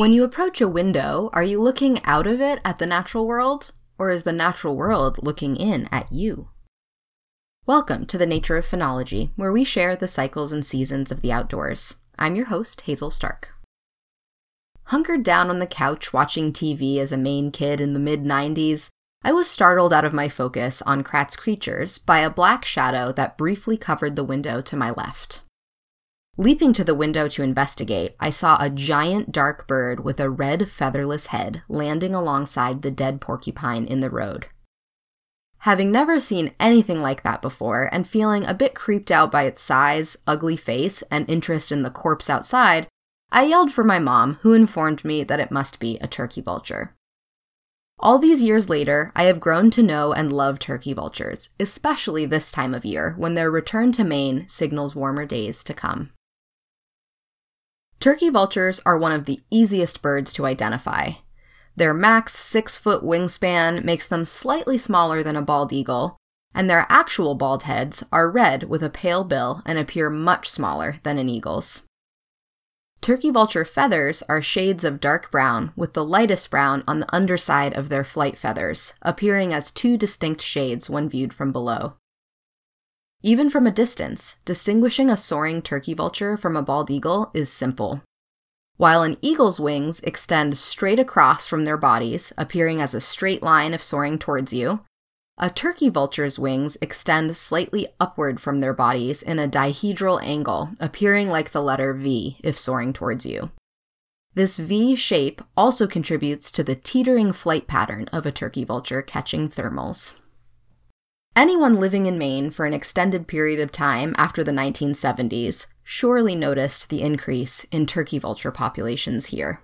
When you approach a window, are you looking out of it at the natural world, or is the natural world looking in at you? Welcome to the Nature of Phenology, where we share the cycles and seasons of the outdoors. I'm your host, Hazel Stark. Hunkered down on the couch watching TV as a Maine kid in the mid 90s, I was startled out of my focus on Kratts' creatures by a black shadow that briefly covered the window to my left. Leaping to the window to investigate, I saw a giant dark bird with a red featherless head landing alongside the dead porcupine in the road. Having never seen anything like that before, and feeling a bit creeped out by its size, ugly face, and interest in the corpse outside, I yelled for my mom, who informed me that it must be a turkey vulture. All these years later, I have grown to know and love turkey vultures, especially this time of year when their return to Maine signals warmer days to come. Turkey vultures are one of the easiest birds to identify. Their max six foot wingspan makes them slightly smaller than a bald eagle, and their actual bald heads are red with a pale bill and appear much smaller than an eagle's. Turkey vulture feathers are shades of dark brown, with the lightest brown on the underside of their flight feathers, appearing as two distinct shades when viewed from below. Even from a distance, distinguishing a soaring turkey vulture from a bald eagle is simple. While an eagle's wings extend straight across from their bodies, appearing as a straight line if soaring towards you, a turkey vulture's wings extend slightly upward from their bodies in a dihedral angle, appearing like the letter V if soaring towards you. This V shape also contributes to the teetering flight pattern of a turkey vulture catching thermals. Anyone living in Maine for an extended period of time after the 1970s surely noticed the increase in turkey vulture populations here.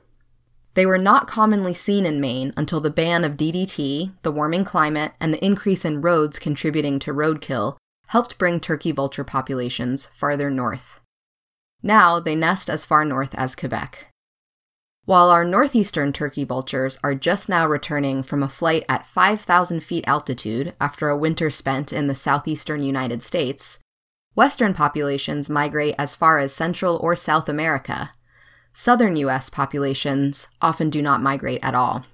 They were not commonly seen in Maine until the ban of DDT, the warming climate, and the increase in roads contributing to roadkill helped bring turkey vulture populations farther north. Now they nest as far north as Quebec. While our northeastern turkey vultures are just now returning from a flight at 5,000 feet altitude after a winter spent in the southeastern United States, western populations migrate as far as Central or South America. Southern U.S. populations often do not migrate at all.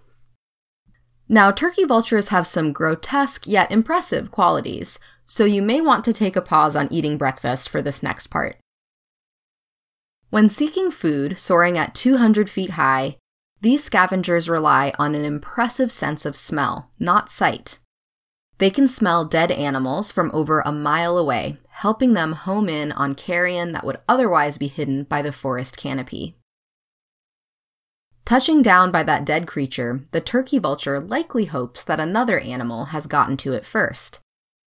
Now, turkey vultures have some grotesque yet impressive qualities, so you may want to take a pause on eating breakfast for this next part. When seeking food soaring at 200 feet high, these scavengers rely on an impressive sense of smell, not sight. They can smell dead animals from over a mile away, helping them home in on carrion that would otherwise be hidden by the forest canopy. Touching down by that dead creature, the turkey vulture likely hopes that another animal has gotten to it first.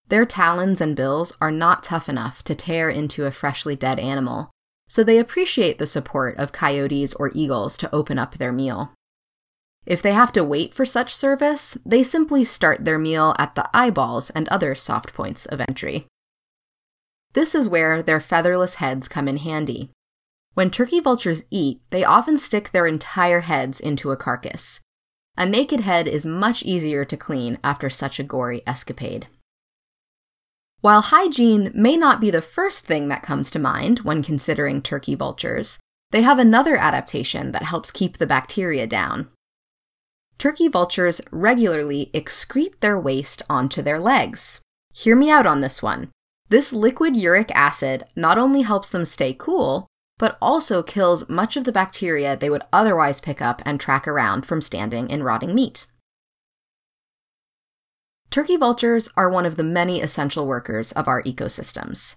Their talons and bills are not tough enough to tear into a freshly dead animal, so they appreciate the support of coyotes or eagles to open up their meal. If they have to wait for such service, they simply start their meal at the eyeballs and other soft points of entry. This is where their featherless heads come in handy. When turkey vultures eat, they often stick their entire heads into a carcass. A naked head is much easier to clean after such a gory escapade. While hygiene may not be the first thing that comes to mind when considering turkey vultures, they have another adaptation that helps keep the bacteria down. Turkey vultures regularly excrete their waste onto their legs. Hear me out on this one. This liquid uric acid not only helps them stay cool, but also kills much of the bacteria they would otherwise pick up and track around from standing in rotting meat. Turkey vultures are one of the many essential workers of our ecosystems.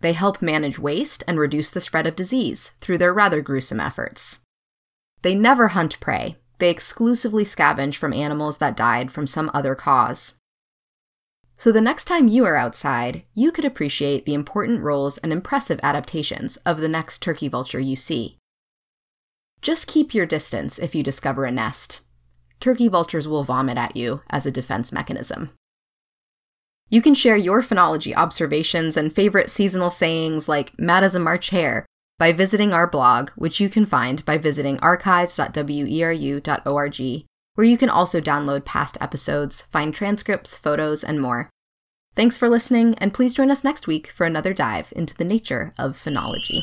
They help manage waste and reduce the spread of disease through their rather gruesome efforts. They never hunt prey, they exclusively scavenge from animals that died from some other cause. So the next time you are outside, you could appreciate the important roles and impressive adaptations of the next turkey vulture you see. Just keep your distance if you discover a nest, turkey vultures will vomit at you as a defense mechanism. You can share your phenology observations and favorite seasonal sayings like mad as a March hare by visiting our blog, which you can find by visiting archives.weru.org, where you can also download past episodes, find transcripts, photos, and more. Thanks for listening, and please join us next week for another dive into the nature of phenology.